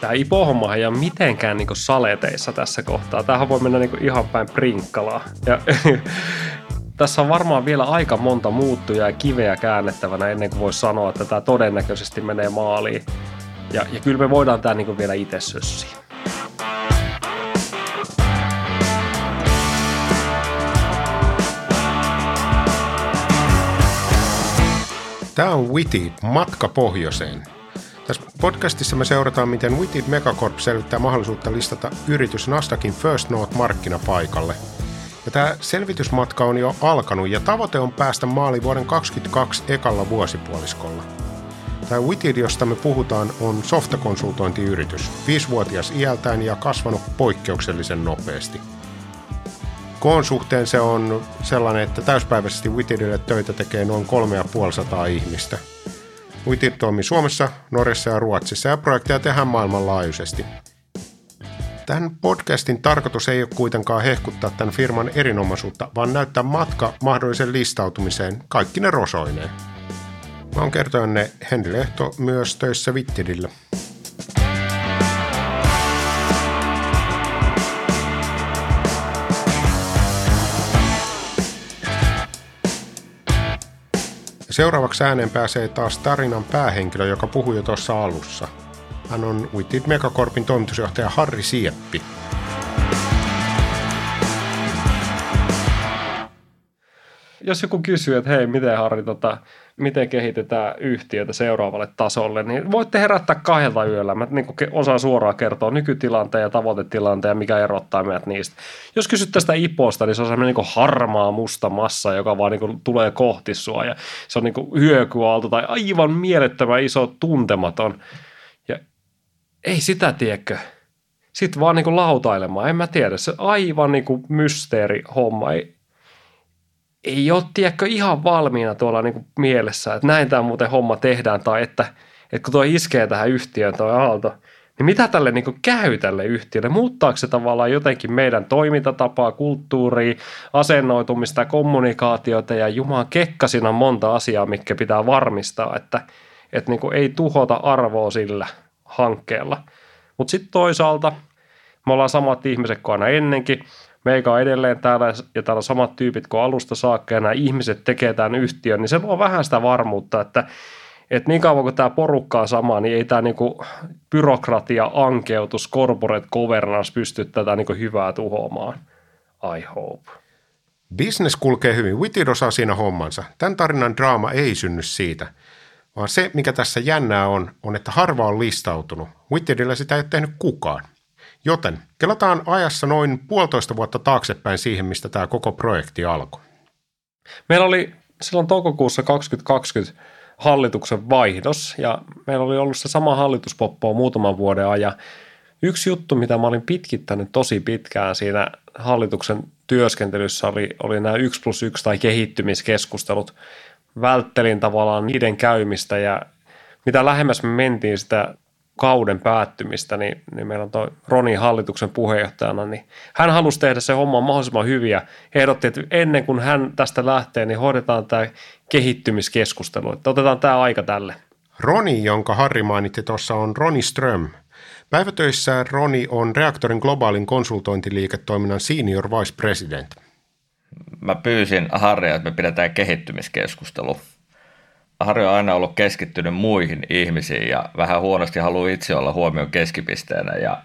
Tämä Ipo-homma ei ole mitenkään niinku saleteissa tässä kohtaa. Tämähän voi mennä niinku ihan päin prinkkalaa. Ja tässä on varmaan vielä aika monta muuttuja ja kiveä käännettävänä ennen kuin voisi sanoa, että tämä todennäköisesti menee maaliin. Ja, ja kyllä me voidaan tämä niinku vielä itse sössiä. Tämä on Witty, matka pohjoiseen. Tässä podcastissa me seurataan, miten Witted Megacorp selvittää mahdollisuutta listata yritys Nasdaqin First North markkinapaikalle. Ja tämä selvitysmatka on jo alkanut ja tavoite on päästä maaliin vuoden 2022 ekalla vuosipuoliskolla. Tämä Witted, josta me puhutaan, on softakonsultointiyritys, viisivuotias iältään ja kasvanut poikkeuksellisen nopeasti. Koon suhteen se on sellainen, että täyspäiväisesti Wittedille töitä tekee noin 3500 ihmistä – Uitit toimii Suomessa, Norjassa ja Ruotsissa ja projekteja tehdään maailmanlaajuisesti. Tämän podcastin tarkoitus ei ole kuitenkaan hehkuttaa tämän firman erinomaisuutta, vaan näyttää matka mahdollisen listautumiseen kaikki ne rosoineen. Mä oon kertojanne Henri Lehto myös töissä Vittidillä. Seuraavaksi ääneen pääsee taas tarinan päähenkilö, joka puhui jo tuossa alussa. Hän on Witted Megacorpin toimitusjohtaja Harri Sieppi. Jos joku kysyy, että hei, miten Harri, tota, miten kehitetään yhtiötä seuraavalle tasolle, niin voitte herättää kahdelta yöllä. Mä niin osaan suoraan kertoa nykytilanteen ja tavoitetilanteen mikä erottaa meidät niistä. Jos kysyt tästä IPOsta, niin se on semmoinen niin harmaa musta massa, joka vaan niin tulee kohti sua ja se on niin hyökyaalto tai aivan mielettömän iso tuntematon. Ja ei sitä tiedäkö. Sitten vaan niin lautailemaan, en mä tiedä, se aivan niin mysteeri homma. Ei, ei ole, tiedätkö, ihan valmiina tuolla niin mielessä, että näin tämä muuten homma tehdään, tai että, että kun tuo iskee tähän yhtiöön tuo aalto, niin mitä tälle niin käy tälle yhtiölle? Muuttaako se tavallaan jotenkin meidän toimintatapaa, kulttuuria, asennoitumista, kommunikaatiota ja Jumalan kekkasina monta asiaa, mikä pitää varmistaa, että, että niin ei tuhota arvoa sillä hankkeella. Mutta sitten toisaalta me ollaan samat ihmiset kuin aina ennenkin, meikä edelleen täällä ja täällä on samat tyypit kuin alusta saakka ja nämä ihmiset tekee tämän yhtiön, niin se luo vähän sitä varmuutta, että, että niin kauan kuin tämä porukka on sama, niin ei tämä niinku byrokratia, ankeutus, corporate governance pysty tätä niinku hyvää tuhoamaan. I hope. Business kulkee hyvin. Witted osaa siinä hommansa. Tämän tarinan draama ei synny siitä, vaan se, mikä tässä jännää on, on, että harva on listautunut. Wittedillä sitä ei ole tehnyt kukaan. Joten kelataan ajassa noin puolitoista vuotta taaksepäin siihen, mistä tämä koko projekti alkoi. Meillä oli silloin toukokuussa 2020 hallituksen vaihdos ja meillä oli ollut se sama hallituspoppo muutaman vuoden ajan. Yksi juttu, mitä mä olin pitkittänyt tosi pitkään siinä hallituksen työskentelyssä oli, oli nämä 1 plus 1 tai kehittymiskeskustelut. Välttelin tavallaan niiden käymistä ja mitä lähemmäs me mentiin sitä kauden päättymistä, niin, niin meillä on tuo Roni hallituksen puheenjohtajana, niin hän halusi tehdä se homma mahdollisimman hyviä. Ehdotti, että ennen kuin hän tästä lähtee, niin hoidetaan tämä kehittymiskeskustelu, että otetaan tämä aika tälle. Roni, jonka Harri mainitti tuossa, on Roni Ström. Päivätöissä Roni on Reaktorin globaalin konsultointiliiketoiminnan senior vice president. Mä pyysin Harria, että me pidetään kehittymiskeskustelu Harjo on aina ollut keskittynyt muihin ihmisiin ja vähän huonosti haluaa itse olla huomion keskipisteenä ja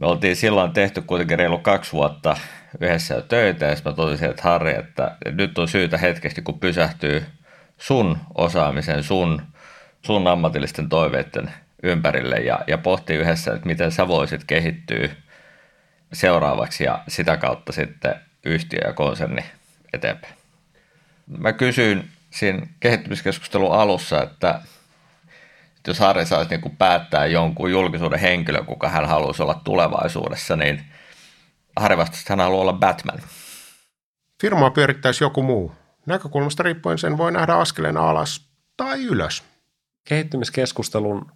me oltiin silloin tehty kuitenkin reilu kaksi vuotta yhdessä jo töitä ja mä totesin, että Harri, että nyt on syytä hetkeksi, kun pysähtyy sun osaamisen, sun, sun ammatillisten toiveiden ympärille ja, ja pohtii yhdessä, että miten sä voisit kehittyä seuraavaksi ja sitä kautta sitten yhtiö ja konserni eteenpäin. Mä kysyin siinä kehittymiskeskustelun alussa, että jos Harri saisi niin kuin päättää jonkun julkisuuden henkilön, kuka hän haluaisi olla tulevaisuudessa, niin Harri vastasi, että hän haluaa olla Batman. Firmaa pyörittäisi joku muu. Näkökulmasta riippuen sen voi nähdä askeleen alas tai ylös. Kehittymiskeskustelun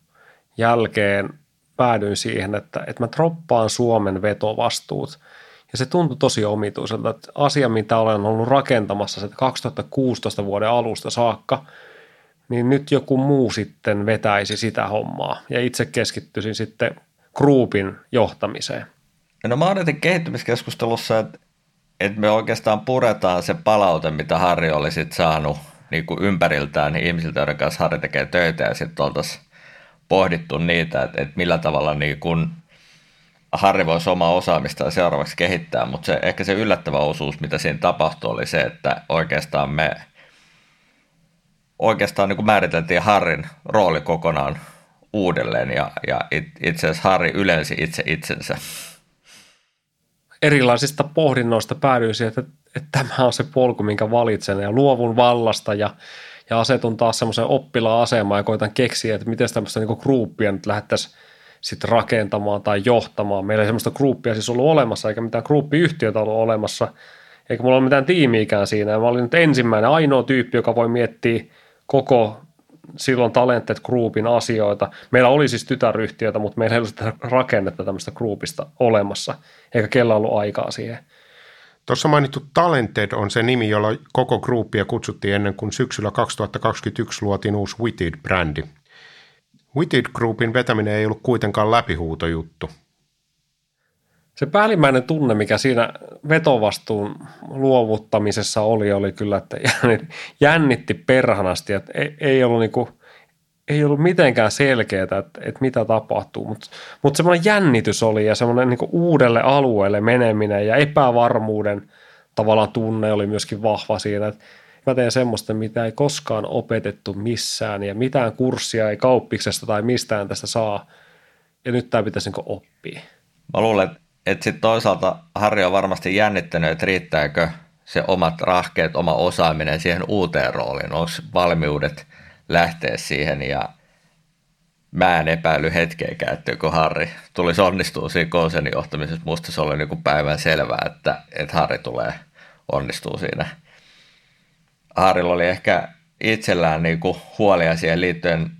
jälkeen päädyin siihen, että, että mä droppaan Suomen vetovastuut Ja se tuntui tosi omituiselta, että asia, mitä olen ollut rakentamassa 2016 vuoden alusta saakka, niin nyt joku muu sitten vetäisi sitä hommaa. Ja itse keskittyisin sitten groupin johtamiseen. No mä oon kehittymiskeskustelussa, että, että me oikeastaan puretaan se palaute, mitä Harri oli sitten saanut niin kuin ympäriltään niin ihmisiltä, joiden kanssa Harri tekee töitä ja sitten oltaisiin pohdittu niitä, että, että millä tavalla niin kuin Harri voisi omaa osaamista seuraavaksi kehittää, mutta se, ehkä se yllättävä osuus, mitä siinä tapahtui, oli se, että oikeastaan me oikeastaan niin kuin määriteltiin Harrin rooli kokonaan uudelleen ja, ja itse asiassa Harri ylensi itse itsensä. Erilaisista pohdinnoista päädyin siihen, että, että tämä on se polku, minkä valitsen ja luovun vallasta ja, ja asetun taas semmoisen oppilaan asemaan ja koitan keksiä, että miten tämmöistä niin gruuppia nyt lähdettäisiin sitten rakentamaan tai johtamaan. Meillä ei semmoista gruppia siis ollut olemassa, eikä mitään gruppiyhtiötä ollut olemassa, eikä mulla ole mitään tiimiikään siinä. Mä olin nyt ensimmäinen, ainoa tyyppi, joka voi miettiä koko silloin Talented Groupin asioita. Meillä oli siis tytäryhtiötä, mutta meillä ei ollut sitä rakennetta tämmöistä groupista olemassa, eikä kellä ollut aikaa siihen. Tuossa mainittu Talented on se nimi, jolla koko gruppia kutsuttiin ennen kuin syksyllä 2021 luotiin uusi Witted-brändi. Witted Groupin vetäminen ei ollut kuitenkaan läpihuutojuttu. Se päällimmäinen tunne, mikä siinä vetovastuun luovuttamisessa oli, oli kyllä, että jännitti perhanasti, että ei, ollut niin kuin, ei ollut mitenkään selkeää, että, että mitä tapahtuu, mutta, mutta semmoinen jännitys oli ja semmoinen niin uudelle alueelle meneminen ja epävarmuuden tavallaan tunne oli myöskin vahva siinä, että mä teen semmoista, mitä ei koskaan opetettu missään ja mitään kurssia ei kauppiksesta tai mistään tästä saa ja nyt tämä pitäisi niin oppia. Mä luulen, että sitten toisaalta Harri on varmasti jännittänyt, että riittääkö se omat rahkeet, oma osaaminen siihen uuteen rooliin, onko valmiudet lähteä siihen ja mä en epäily hetkeäkään, että kun Harri tulisi onnistua siinä konsernin johtamisessa, musta se oli niin päivän selvää, että, että Harri tulee onnistuu siinä. Harrilla oli ehkä itsellään niin kuin huolia siihen liittyen,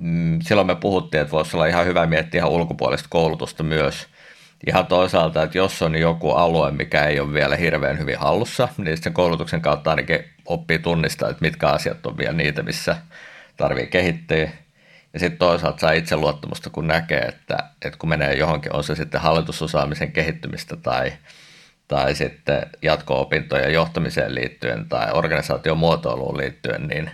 mm, silloin me puhuttiin, että voisi olla ihan hyvä miettiä ihan ulkopuolista koulutusta myös – ihan toisaalta, että jos on joku alue, mikä ei ole vielä hirveän hyvin hallussa, niin sen koulutuksen kautta ainakin oppii tunnistaa, että mitkä asiat on vielä niitä, missä tarvii kehittyä. Ja sitten toisaalta saa itse luottamusta, kun näkee, että, että kun menee johonkin, on se sitten hallitusosaamisen kehittymistä tai, tai sitten jatko-opintojen johtamiseen liittyen tai organisaation muotoiluun liittyen, niin,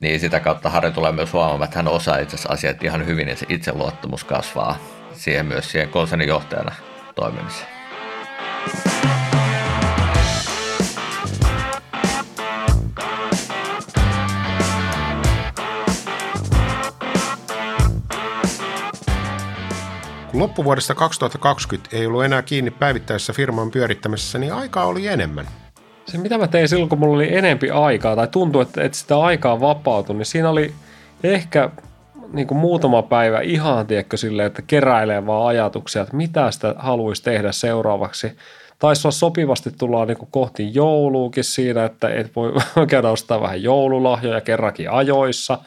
niin sitä kautta Harri tulee myös huomaamaan, että hän osaa itse asiassa asiat ihan hyvin ja se itseluottamus kasvaa siihen myös siihen konsernin johtajana toimimiseen. Kun loppuvuodesta 2020 ei ollut enää kiinni päivittäisessä firman pyörittämisessä, niin aikaa oli enemmän. Se mitä mä tein silloin, kun mulla oli enempi aikaa, tai tuntui, että, että sitä aikaa vapautui, niin siinä oli ehkä niin kuin muutama päivä ihan, tiedätkö, silleen, että keräilee vaan ajatuksia, että mitä sitä haluaisi tehdä seuraavaksi. Taisi olla sopivasti tullaan niin kohti jouluukin siinä, että et voi käydä ostaa vähän joululahjoja kerrankin ajoissa.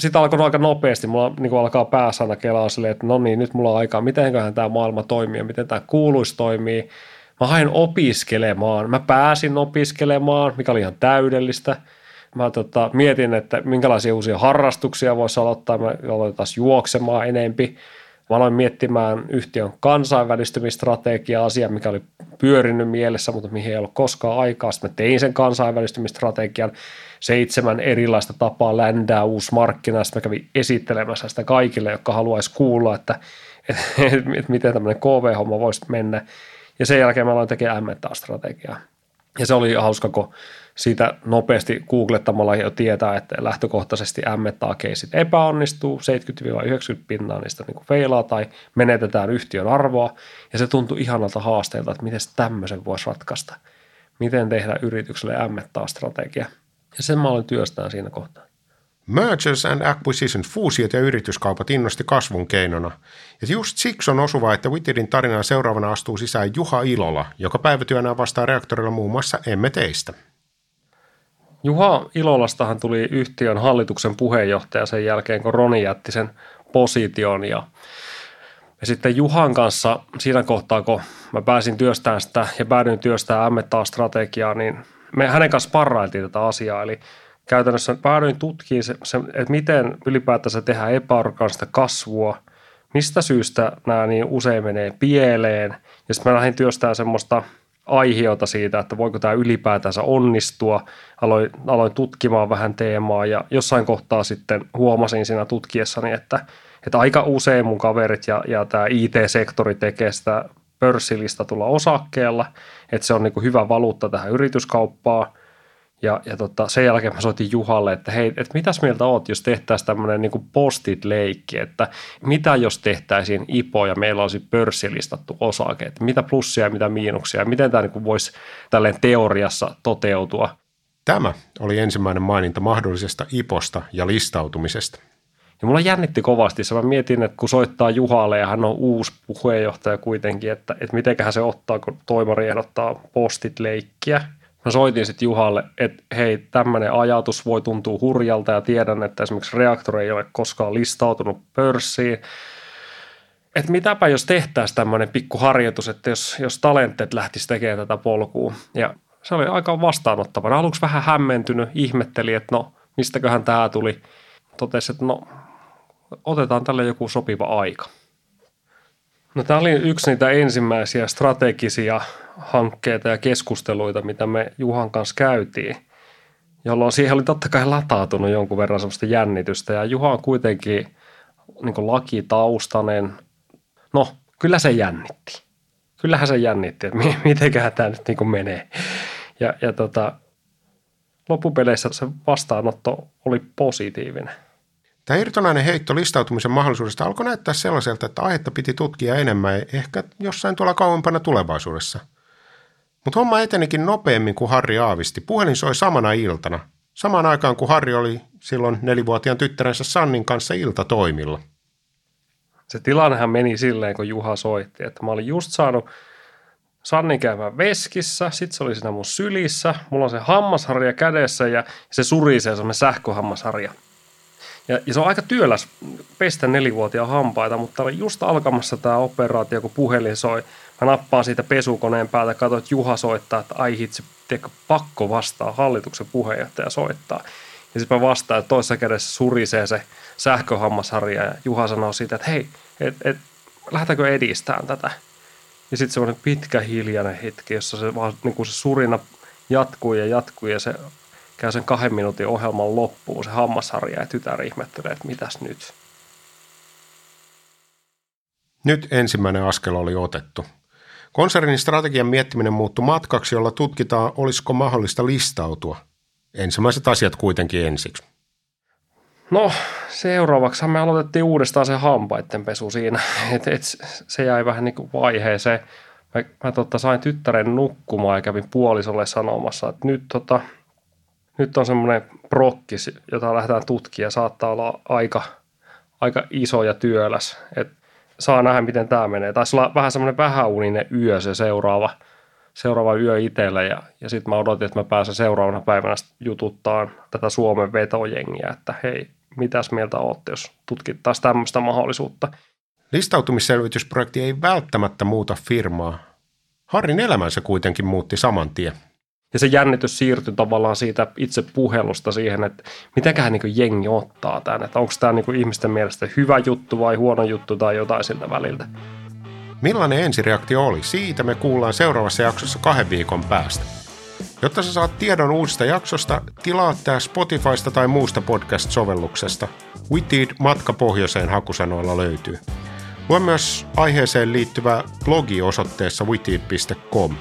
Sitten alkoi aika nopeasti, mulla niin kuin alkaa pääsana kelaa silleen, että no niin, nyt mulla on aikaa, mitenköhän tämä maailma toimii ja miten tämä kuuluisi toimii. Mä hain opiskelemaan, mä pääsin opiskelemaan, mikä oli ihan täydellistä – mä tota, mietin, että minkälaisia uusia harrastuksia voisi aloittaa. Mä aloin taas juoksemaan enempi. Mä aloin miettimään yhtiön kansainvälistymistrategia asia, mikä oli pyörinyt mielessä, mutta mihin ei ollut koskaan aikaa. Sitten mä tein sen kansainvälistymistrategian, seitsemän erilaista tapaa ländää uusi markkina. Sitten mä kävin esittelemässä sitä kaikille, jotka haluaisi kuulla, että, että, että, että miten tämmöinen KV-homma voisi mennä. Ja sen jälkeen mä aloin tekemään M&A-strategiaa. Ja se oli hauska, kun siitä nopeasti googlettamalla jo tietää, että lähtökohtaisesti M&A-keisit epäonnistuu, 70-90 pinnaa niistä niin feilaa tai menetetään yhtiön arvoa, ja se tuntui ihanalta haasteelta, että miten tämmöisen voisi ratkaista. Miten tehdä yritykselle M&A-strategia. Ja sen mä olen työstään siinä kohtaa. Mergers and acquisitions, fuusiot ja yrityskaupat innosti kasvun keinona. Ja just siksi on osuva, että Wittedin tarinan seuraavana astuu sisään Juha Ilola, joka päivätyönään vastaa reaktorilla muun muassa emme teistä. Juha Ilolastahan tuli yhtiön hallituksen puheenjohtaja sen jälkeen, kun Roni jätti sen position ja Ja sitten Juhan kanssa siinä kohtaa, kun mä pääsin työstämään sitä ja päädyin työstämään M-strategiaa, niin me hänen kanssa parrailtiin tätä asiaa. Eli käytännössä päädyin tutkimaan se, se, että miten ylipäätänsä tehdään epäorgaanista kasvua, mistä syystä nämä niin usein menee pieleen. Ja sitten mä lähdin työstämään semmoista aiheota siitä, että voiko tämä ylipäätänsä onnistua. Aloin, aloin tutkimaan vähän teemaa ja jossain kohtaa sitten huomasin siinä tutkiessani, että, että aika usein mun kaverit ja, ja tämä IT-sektori tekee sitä pörssilistä tulla osakkeella, että se on niin kuin hyvä valuutta tähän yrityskauppaan – ja, ja tota, sen jälkeen mä soitin Juhalle, että hei, että mitäs mieltä oot, jos tehtäisiin tämmöinen niin postit-leikki, että mitä jos tehtäisiin IPO ja meillä olisi pörssilistattu osake, että mitä plussia ja mitä miinuksia, ja miten tämä niin voisi tälleen teoriassa toteutua. Tämä oli ensimmäinen maininta mahdollisesta IPOsta ja listautumisesta. Ja mulla jännitti kovasti se. Mä mietin, että kun soittaa Juhalle ja hän on uusi puheenjohtaja kuitenkin, että, että mitenköhän se ottaa, kun toimari ehdottaa postit leikkiä – mä soitin sitten Juhalle, että hei, tämmöinen ajatus voi tuntua hurjalta ja tiedän, että esimerkiksi reaktori ei ole koskaan listautunut pörssiin. Että mitäpä jos tehtäisiin tämmöinen pikku harjoitus, että jos, jos talentet lähtisi tekemään tätä polkua. Ja se oli aika vastaanottava. Aluksi vähän hämmentynyt, ihmetteli, että no mistäköhän tämä tuli. Totesi, että no otetaan tälle joku sopiva aika. No tämä oli yksi niitä ensimmäisiä strategisia hankkeita ja keskusteluita, mitä me Juhan kanssa käytiin, jolloin siihen oli totta kai latautunut jonkun verran sellaista jännitystä. Ja Juha on kuitenkin niin lakitaustainen. No, kyllä se jännitti. Kyllähän se jännitti, että mitenköhän tämä nyt niin menee. Ja, ja tota, loppupeleissä se vastaanotto oli positiivinen. Tämä irtonainen heitto listautumisen mahdollisuudesta alkoi näyttää sellaiselta, että aihetta piti tutkia enemmän, ehkä jossain tuolla kauempana tulevaisuudessa – mutta homma etenikin nopeammin kuin Harri aavisti. Puhelin soi samana iltana, samaan aikaan kuin Harri oli silloin nelivuotiaan tyttärensä Sannin kanssa iltatoimilla. Se tilannehan meni silleen, kun Juha soitti, että mä olin just saanut Sannin käymään veskissä, sit se oli siinä mun sylissä, mulla on se hammasharja kädessä ja se surisee semmoinen sähköhammasharja. Ja, ja se on aika työläs pestä nelivuotiaan hampaita, mutta oli just alkamassa tämä operaatio, kun puhelin soi. Mä nappaan siitä pesukoneen päältä, katsoin, että Juha soittaa, että ai hitsi, tiedätkö, pakko vastaa, hallituksen puheenjohtaja soittaa. Ja sitten mä vastaan, että toisessa kädessä surisee se sähköhammasharja ja Juha sanoo siitä, että hei, et, et, lähdetäänkö edistämään tätä. Ja sitten semmoinen pitkä hiljainen hetki, jossa se, vaan, niin se surina jatkuu ja jatkuu ja se käy sen kahden minuutin ohjelman loppuun se hammasharja ja tytär ihmettelee, että mitäs nyt. Nyt ensimmäinen askel oli otettu. Konsernin strategian miettiminen muuttui matkaksi, jolla tutkitaan, olisiko mahdollista listautua. Ensimmäiset asiat kuitenkin ensiksi. No, seuraavaksi me aloitettiin uudestaan se hampaiden pesu siinä. Et, et, se jäi vähän niin kuin vaiheeseen. Mä, mä totta, sain tyttären nukkumaan ja kävin puolisolle sanomassa, että nyt, tota, nyt on semmoinen prokkis, jota lähdetään tutkia. Saattaa olla aika, aika iso ja työläs. Et saa nähdä, miten tämä menee. Taisi olla vähän semmoinen vähäuninen yö se seuraava, seuraava yö itselle ja, ja sitten mä odotin, että mä pääsen seuraavana päivänä jututtaan tätä Suomen vetojengiä, että hei, mitäs mieltä olette, jos tutkittaisiin tämmöistä mahdollisuutta. Listautumisselvitysprojekti ei välttämättä muuta firmaa. Harrin elämänsä kuitenkin muutti saman tien. Ja se jännitys siirtyi tavallaan siitä itse puhelusta siihen, että mitenköhän niin jengi ottaa tämän, että onko tämä niin ihmisten mielestä hyvä juttu vai huono juttu tai jotain siltä väliltä. Millainen ensireaktio oli? Siitä me kuullaan seuraavassa jaksossa kahden viikon päästä. Jotta sä saat tiedon uudesta jaksosta, tilaa tämä Spotifysta tai muusta podcast-sovelluksesta. Witted matka pohjoiseen hakusanoilla löytyy. Lue myös aiheeseen liittyvä blogi osoitteessa witted.com.